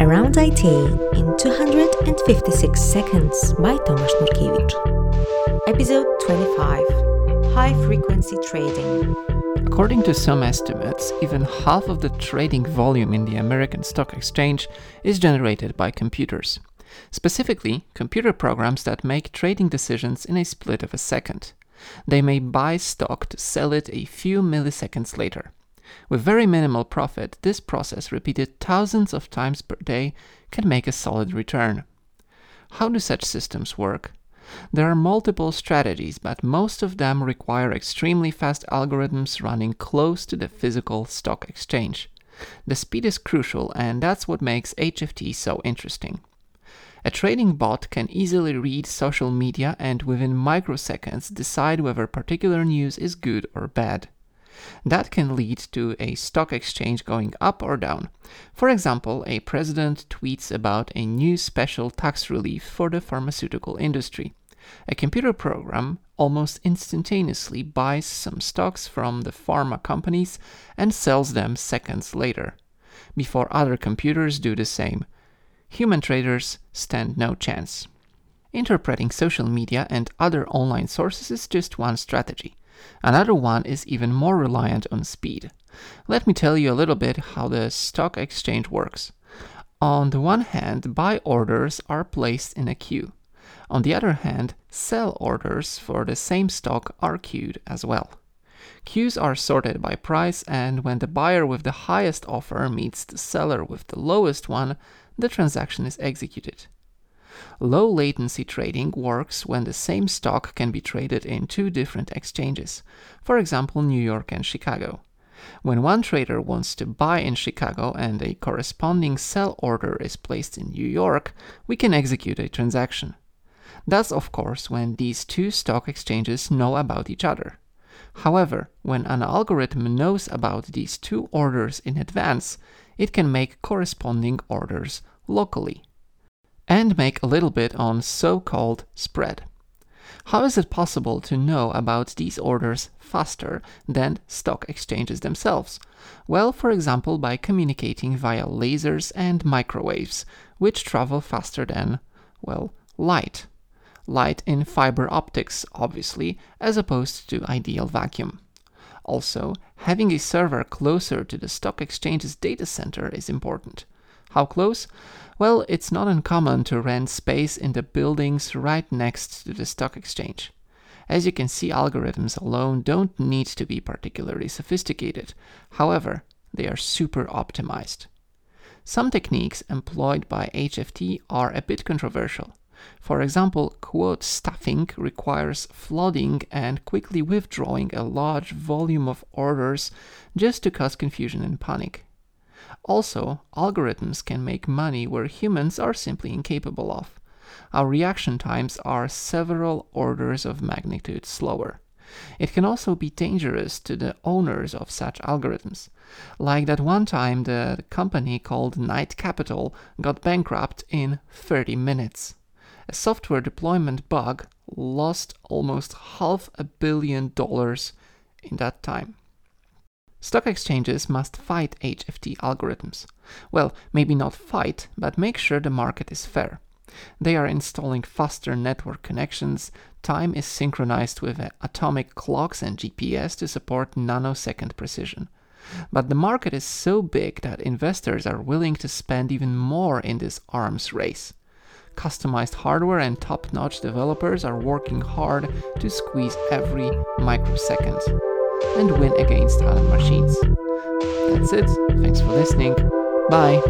Around IT in 256 seconds by Tomasz Nurkiewicz. Episode 25 High Frequency Trading. According to some estimates, even half of the trading volume in the American Stock Exchange is generated by computers. Specifically, computer programs that make trading decisions in a split of a second. They may buy stock to sell it a few milliseconds later. With very minimal profit, this process repeated thousands of times per day can make a solid return. How do such systems work? There are multiple strategies, but most of them require extremely fast algorithms running close to the physical stock exchange. The speed is crucial, and that's what makes HFT so interesting. A trading bot can easily read social media and within microseconds decide whether particular news is good or bad. That can lead to a stock exchange going up or down. For example, a president tweets about a new special tax relief for the pharmaceutical industry. A computer program almost instantaneously buys some stocks from the pharma companies and sells them seconds later, before other computers do the same. Human traders stand no chance. Interpreting social media and other online sources is just one strategy. Another one is even more reliant on speed. Let me tell you a little bit how the stock exchange works. On the one hand, buy orders are placed in a queue. On the other hand, sell orders for the same stock are queued as well. Queues are sorted by price, and when the buyer with the highest offer meets the seller with the lowest one, the transaction is executed. Low latency trading works when the same stock can be traded in two different exchanges, for example, New York and Chicago. When one trader wants to buy in Chicago and a corresponding sell order is placed in New York, we can execute a transaction. That's, of course, when these two stock exchanges know about each other. However, when an algorithm knows about these two orders in advance, it can make corresponding orders locally and make a little bit on so called spread. How is it possible to know about these orders faster than stock exchanges themselves? Well, for example, by communicating via lasers and microwaves, which travel faster than, well, light. Light in fiber optics, obviously, as opposed to ideal vacuum. Also, having a server closer to the stock exchange's data center is important. How close? Well, it's not uncommon to rent space in the buildings right next to the stock exchange. As you can see, algorithms alone don't need to be particularly sophisticated. However, they are super optimized. Some techniques employed by HFT are a bit controversial. For example, quote stuffing requires flooding and quickly withdrawing a large volume of orders just to cause confusion and panic. Also, algorithms can make money where humans are simply incapable of. Our reaction times are several orders of magnitude slower. It can also be dangerous to the owners of such algorithms. Like that one time the company called Knight Capital got bankrupt in 30 minutes. A software deployment bug lost almost half a billion dollars in that time. Stock exchanges must fight HFT algorithms. Well, maybe not fight, but make sure the market is fair. They are installing faster network connections, time is synchronized with atomic clocks and GPS to support nanosecond precision. But the market is so big that investors are willing to spend even more in this arms race. Customized hardware and top notch developers are working hard to squeeze every microsecond and win against other machines. That's it. Thanks for listening. Bye.